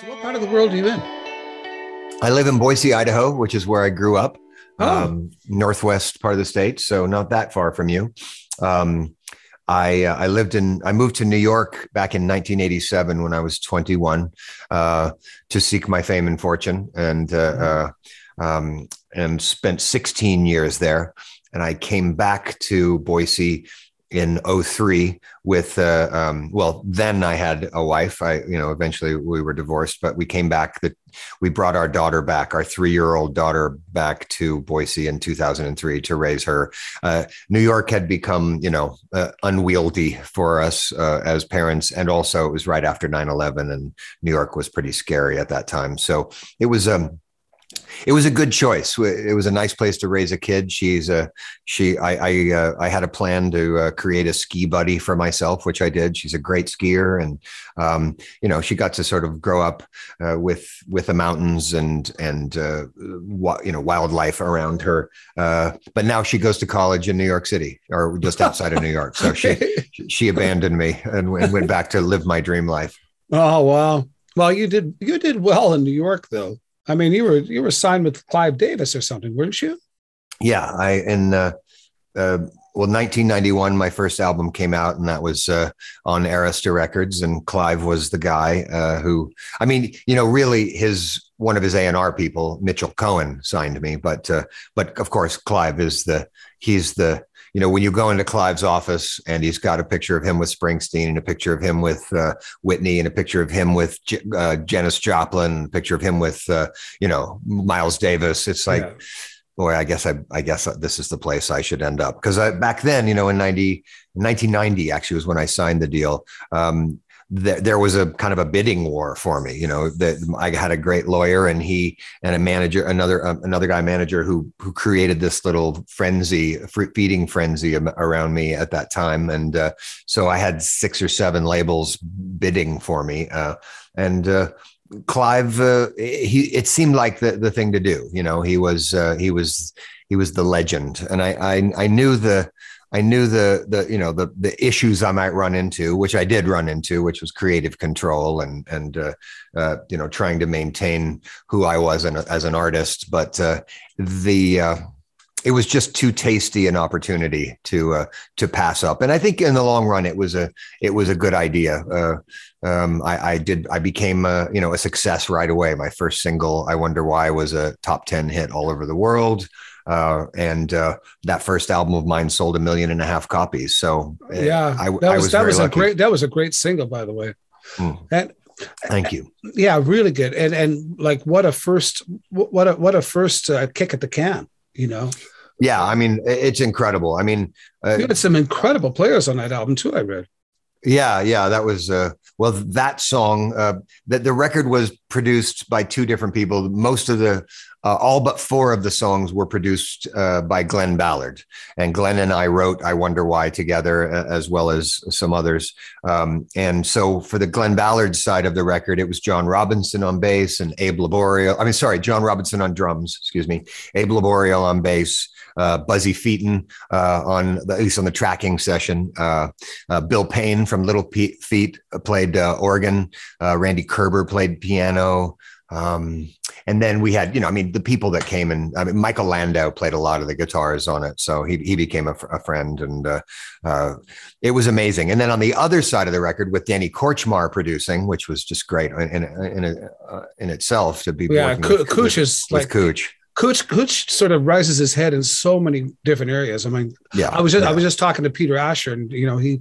So what part of the world are you in? I live in Boise, Idaho, which is where I grew up, Oh. um, northwest part of the state, so not that far from you. Um, I uh, I lived in I moved to New York back in 1987 when I was 21 uh, to seek my fame and fortune, and uh, uh, um, and spent 16 years there. And I came back to Boise in 03 with uh, um, well then i had a wife. I you know eventually we were divorced but we came back that we brought our daughter back our three-year-old daughter back to boise in 2003 to raise her. Uh, new york had become you know uh, unwieldy for us uh, as parents and also it was right after 9-11 and new york was pretty scary at that time. So it was um it was a good choice. It was a nice place to raise a kid. She's a she. I I, uh, I had a plan to uh, create a ski buddy for myself, which I did. She's a great skier, and um, you know she got to sort of grow up uh, with with the mountains and and uh, wa- you know wildlife around her. Uh, but now she goes to college in New York City or just outside of New York. So she she abandoned me and, and went back to live my dream life. Oh wow. Well, you did you did well in New York though. I mean, you were you were signed with Clive Davis or something, weren't you? Yeah, I in uh, uh, well, 1991, my first album came out, and that was uh, on Arista Records, and Clive was the guy uh, who, I mean, you know, really his one of his A and R people, Mitchell Cohen, signed me, but uh, but of course, Clive is the he's the you know, when you go into Clive's office and he's got a picture of him with Springsteen and a picture of him with uh, Whitney and a picture of him with J- uh, Janis Joplin, a picture of him with, uh, you know, Miles Davis. It's like, Yeah. boy, I guess I, I guess this is the place I should end up because back then, you know, in 90, 1990 actually was when I signed the deal. Um, there, there was a kind of a bidding war for me. You know, that I had a great lawyer and he and a manager, another um, another guy manager who who created this little frenzy, feeding frenzy around me at that time. And uh, so I had six or seven labels bidding for me, uh, and. Uh, Clive, uh, he it seemed like the the thing to do. You know, he was uh, he was he was the legend, and I I, I knew the I knew the the you know the the issues I might run into, which I did run into, which was creative control and and uh, uh, you know trying to maintain who I was an, as an artist, but uh, the uh, it was just too tasty an opportunity to uh, to pass up. And I think in the long run, it was a it was a good idea. Uh, um, I, I did I became a, you know a success right away. My first single, I Wonder Why, was a top ten hit all over the world. Uh, and uh, that first album of mine sold a million and a half copies. So uh, Yeah, I, that was, was that was a lucky. great that was a great single, by the way. Hmm. And Thank you. yeah, really good. And and like what a first what a what a first uh, kick at the can. You know, Yeah, I mean, it's incredible. I mean, uh, you had some incredible players on that album too. I read. Yeah, yeah, that was uh well that song uh that the record was produced by two different people. Most of the uh, all but four of the songs were produced uh, by Glen Ballard, and Glen and I wrote "I Wonder Why" together, as well as some others. Um, and so, for the Glen Ballard side of the record, it was John Robinson on bass and Abe Laboriel. I mean, sorry, John Robinson on drums. Excuse me, Abe Laboriel on bass, uh, Buzzy Feiten uh, on the, at least on the tracking session. Uh, uh, Bill Payne from Little Pe- Feet played uh, organ. Uh, Randy Kerber played piano. Um, and then we had, you know, I mean, the people that came and I mean, Michael Landau played a lot of the guitars on it. So he, he became a, a friend and uh, uh, it was amazing. And then on the other side of the record with Danny Kortchmar producing, which was just great in, in, in, in itself to be Yeah, working Coo- with, Cooch is with like Cooch. Cooch. Cooch sort of rises his head in so many different areas. I mean, Yeah. I was just yeah. I was just talking to Peter Asher, and you know he,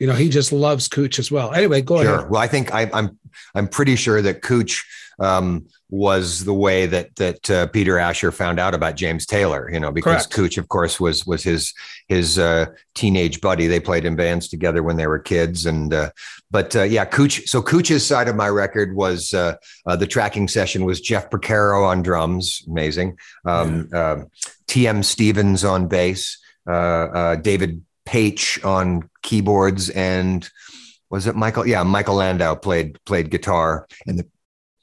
you know he just loves Cooch as well. Anyway, go Sure. ahead. Well, I think I, I'm I'm pretty sure that Cooch um, was the way that that uh, Peter Asher found out about James Taylor. You know, because Correct. Cooch, of course, was was his his uh, teenage buddy. They played in bands together when they were kids. And uh, but uh, yeah, Cooch. So Cooch's side of my record was uh, uh, the tracking session was Jeff Porcaro on drums, amazing. Um, um, T.M. Stevens on bass, uh, uh, David Paich on keyboards, and was it Michael? Yeah, Michael Landau played played guitar, and the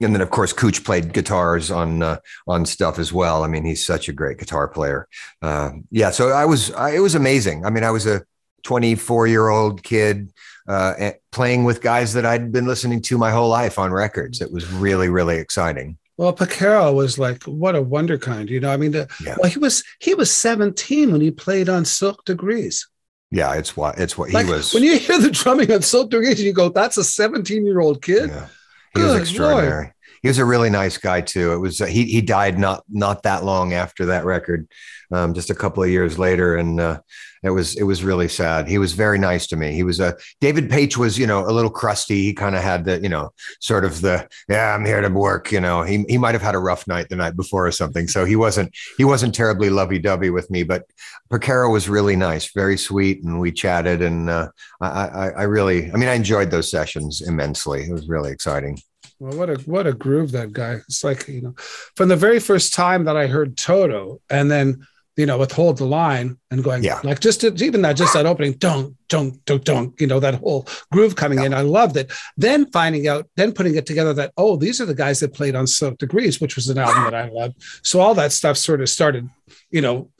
and then of course Cooch played guitars on uh, on stuff as well. I mean, he's such a great guitar player. Uh, yeah, so I was I, it was amazing. I mean, I was a 24 year old kid uh, playing with guys that I'd been listening to my whole life on records. It was really, really exciting. Well, Porcaro was like what a wunderkind, you know. I mean, the, yeah. well, he was he was 17 when he played on Silk Degrees. Yeah, it's what it's what like, he was. When you hear the drumming on Silk Degrees, you go, "That's a 17 year old kid." Yeah. He Good was extraordinary. Lord. He was a really nice guy too. It was uh, he he died not not that long after that record, um, just a couple of years later, and uh, it was it was really sad. He was very nice to me. He was a David Paich was you know a little crusty. He kind of had the you know sort of the yeah I'm here to work. You know he he might have had a rough night the night before or something. So he wasn't he wasn't terribly lovey dovey with me. But Porcaro was really nice, very sweet, and we chatted. And uh, I, I I really I mean I enjoyed those sessions immensely. It was really exciting. Well, what a what a groove that guy. It's like you know, from the very first time that I heard Toto, and then you know, withhold the line and going, yeah, like just even that, just that opening, don't, don't, don't, don't, you know, that whole groove coming yeah. in. I loved it. Then finding out, then putting it together that, oh, these are the guys that played on Silk Degrees, which was an album that I loved. So all that stuff sort of started, you know,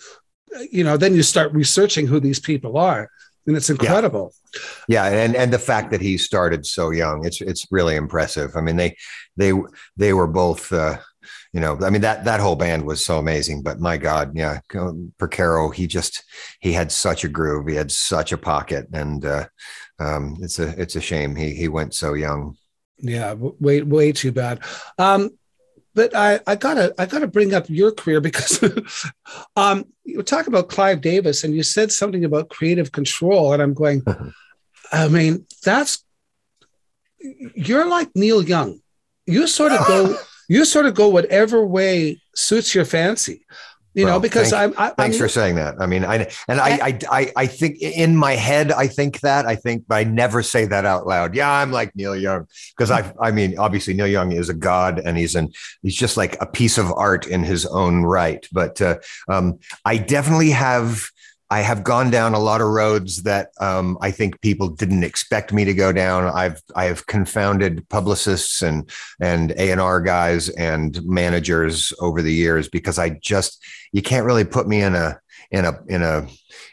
you know, then you start researching who these people are. And it's incredible. Yeah. yeah. And and the fact that he started so young, it's it's really impressive. I mean, they they they were both uh you know, I mean that that whole band was so amazing. But my God, yeah, Porcaro, he just he had such a groove, he had such a pocket, and uh, um, it's a it's a shame he he went so young. Yeah, way way too bad. Um, but I, I gotta I gotta bring up your career because um, you talk about Clive Davis and you said something about creative control, and I'm going, I mean, that's you're like Neil Young. You sort of go you sort of go whatever way suits your fancy you well, know because i'm I, thanks I'm, for saying that. I mean i and I, I i think in my head i think that i think but i never say that out loud. Yeah i'm like neil young because i i mean obviously neil young is a god and he's an he's just like a piece of art in his own right. But uh, um i definitely have I have gone down a lot of roads that um, I think people didn't expect me to go down. I've I have confounded publicists and and A and R guys and managers over the years because I just you can't really put me in a in a in a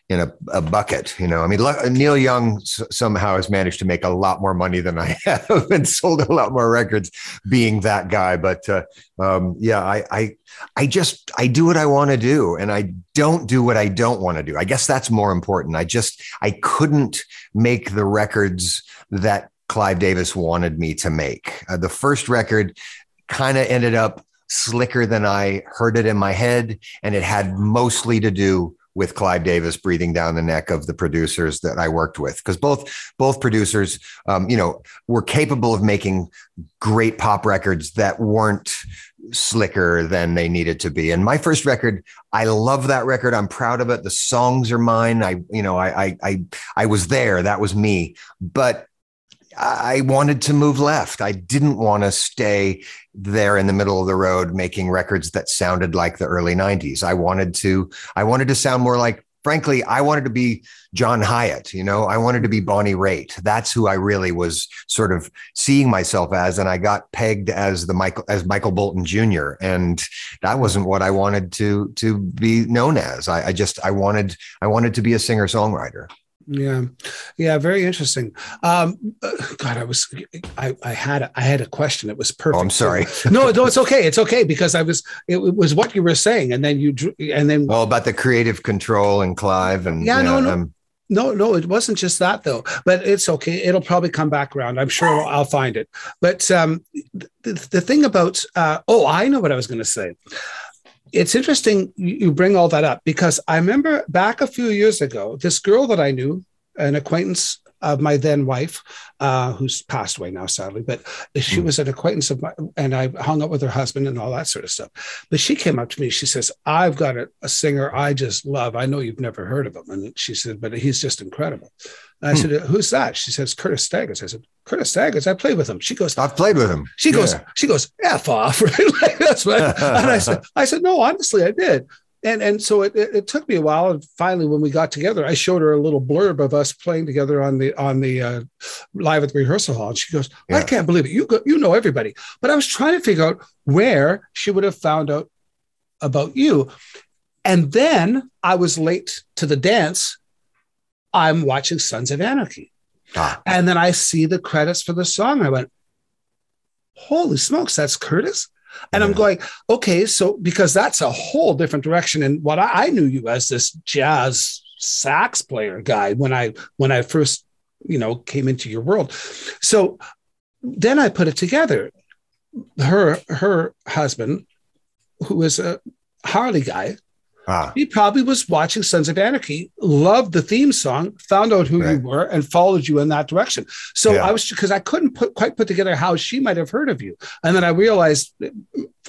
in a, a bucket. You know, I mean, Neil Young s- somehow has managed to make a lot more money than I have and sold a lot more records being that guy. But uh, um, yeah, I, I, I just, I do what I want to do and I don't do what I don't want to do. I guess that's more important. I just, I couldn't make the records that Clive Davis wanted me to make. Uh, the first record kind of ended up slicker than I heard it in my head. And it had mostly to do with Clive Davis breathing down the neck of the producers that I worked with because both both producers, um, you know, were capable of making great pop records that weren't slicker than they needed to be. And my first record, I love that record. I'm proud of it. The songs are mine. I, you know, I, I, I, I was there. That was me. But I wanted to move left. I didn't want to stay there in the middle of the road making records that sounded like the early 90s. I wanted to I wanted to sound more like frankly, I wanted to be John Hiatt, you know, I wanted to be Bonnie Raitt. That's who I really was sort of seeing myself as. And I got pegged as the Michael, as Michael Bolton Jr. And that wasn't what I wanted to, to be known as. I, I just, I wanted, I wanted to be a singer songwriter. Yeah, yeah, very interesting. Um, God, I was, I, I had, I had a question. It was perfect. Oh, I'm sorry. no, no, it's okay. It's okay because I was, it, was what you were saying, and then you, drew, and then well about the creative control and Clive and yeah, no, no. Um, no, no, it wasn't just that though. But it's okay. It'll probably come back around. I'm sure I'll, I'll find it. But um, the, the thing about, uh, oh, I know what I was going to say it's interesting you bring all that up because I remember back a few years ago, this girl that I knew, an acquaintance of my then wife, uh, who's passed away now, sadly, but she mm. was an acquaintance of mine, and I hung out with her husband and all that sort of stuff. But she came up to me. She says, I've got a, a singer I just love. I know you've never heard of him. And she said, but he's just incredible. I hmm. said, "Who's that?" She says, "Curtis Stigers." I said, "Curtis Stigers? I played with him." She goes, "I've played with him." She yeah. goes, "She goes, f off." Right? like that's what. and I said, "I said no, honestly, I did." And and so it, it, took me a while and finally when we got together i showed her a little blurb of us playing together on the on the uh, live at the rehearsal hall and she goes yeah. i can't believe it you go, you know everybody but i was trying to figure out where she would have found out about you and then i was late to the dance I'm watching Sons of Anarchy. Ah. And then I see the credits for the song. I went, holy smokes, that's Curtis. And I'm going, okay, so because that's a whole different direction. And what I, I knew you as this jazz sax player guy when I when I first, you know, came into your world. So then I put it together. Her her husband, who is a Harley guy, Ah, he probably was watching Sons of Anarchy, loved the theme song, found out who Right. you were, and followed you in that direction. So Yeah. I was because I couldn't put quite put together how she might have heard of you, and then I realized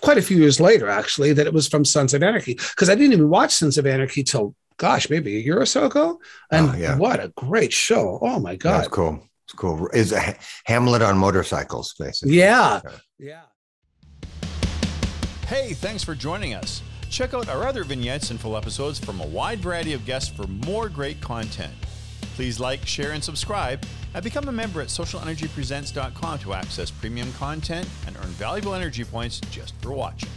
quite a few years later, actually, that it was from Sons of Anarchy because I didn't even watch Sons of Anarchy till gosh, maybe a year or so ago. And Oh, yeah. what a great show! Oh my that's god! cool. It's cool. Is a Ha- Hamlet on motorcycles, basically. Yeah, yeah. Hey, thanks for joining us. Check out our other vignettes and full episodes from a wide variety of guests for more great content. Please like, share, and subscribe, and become a member at socialnrgpresents.com to access premium content and earn valuable energy points just for watching.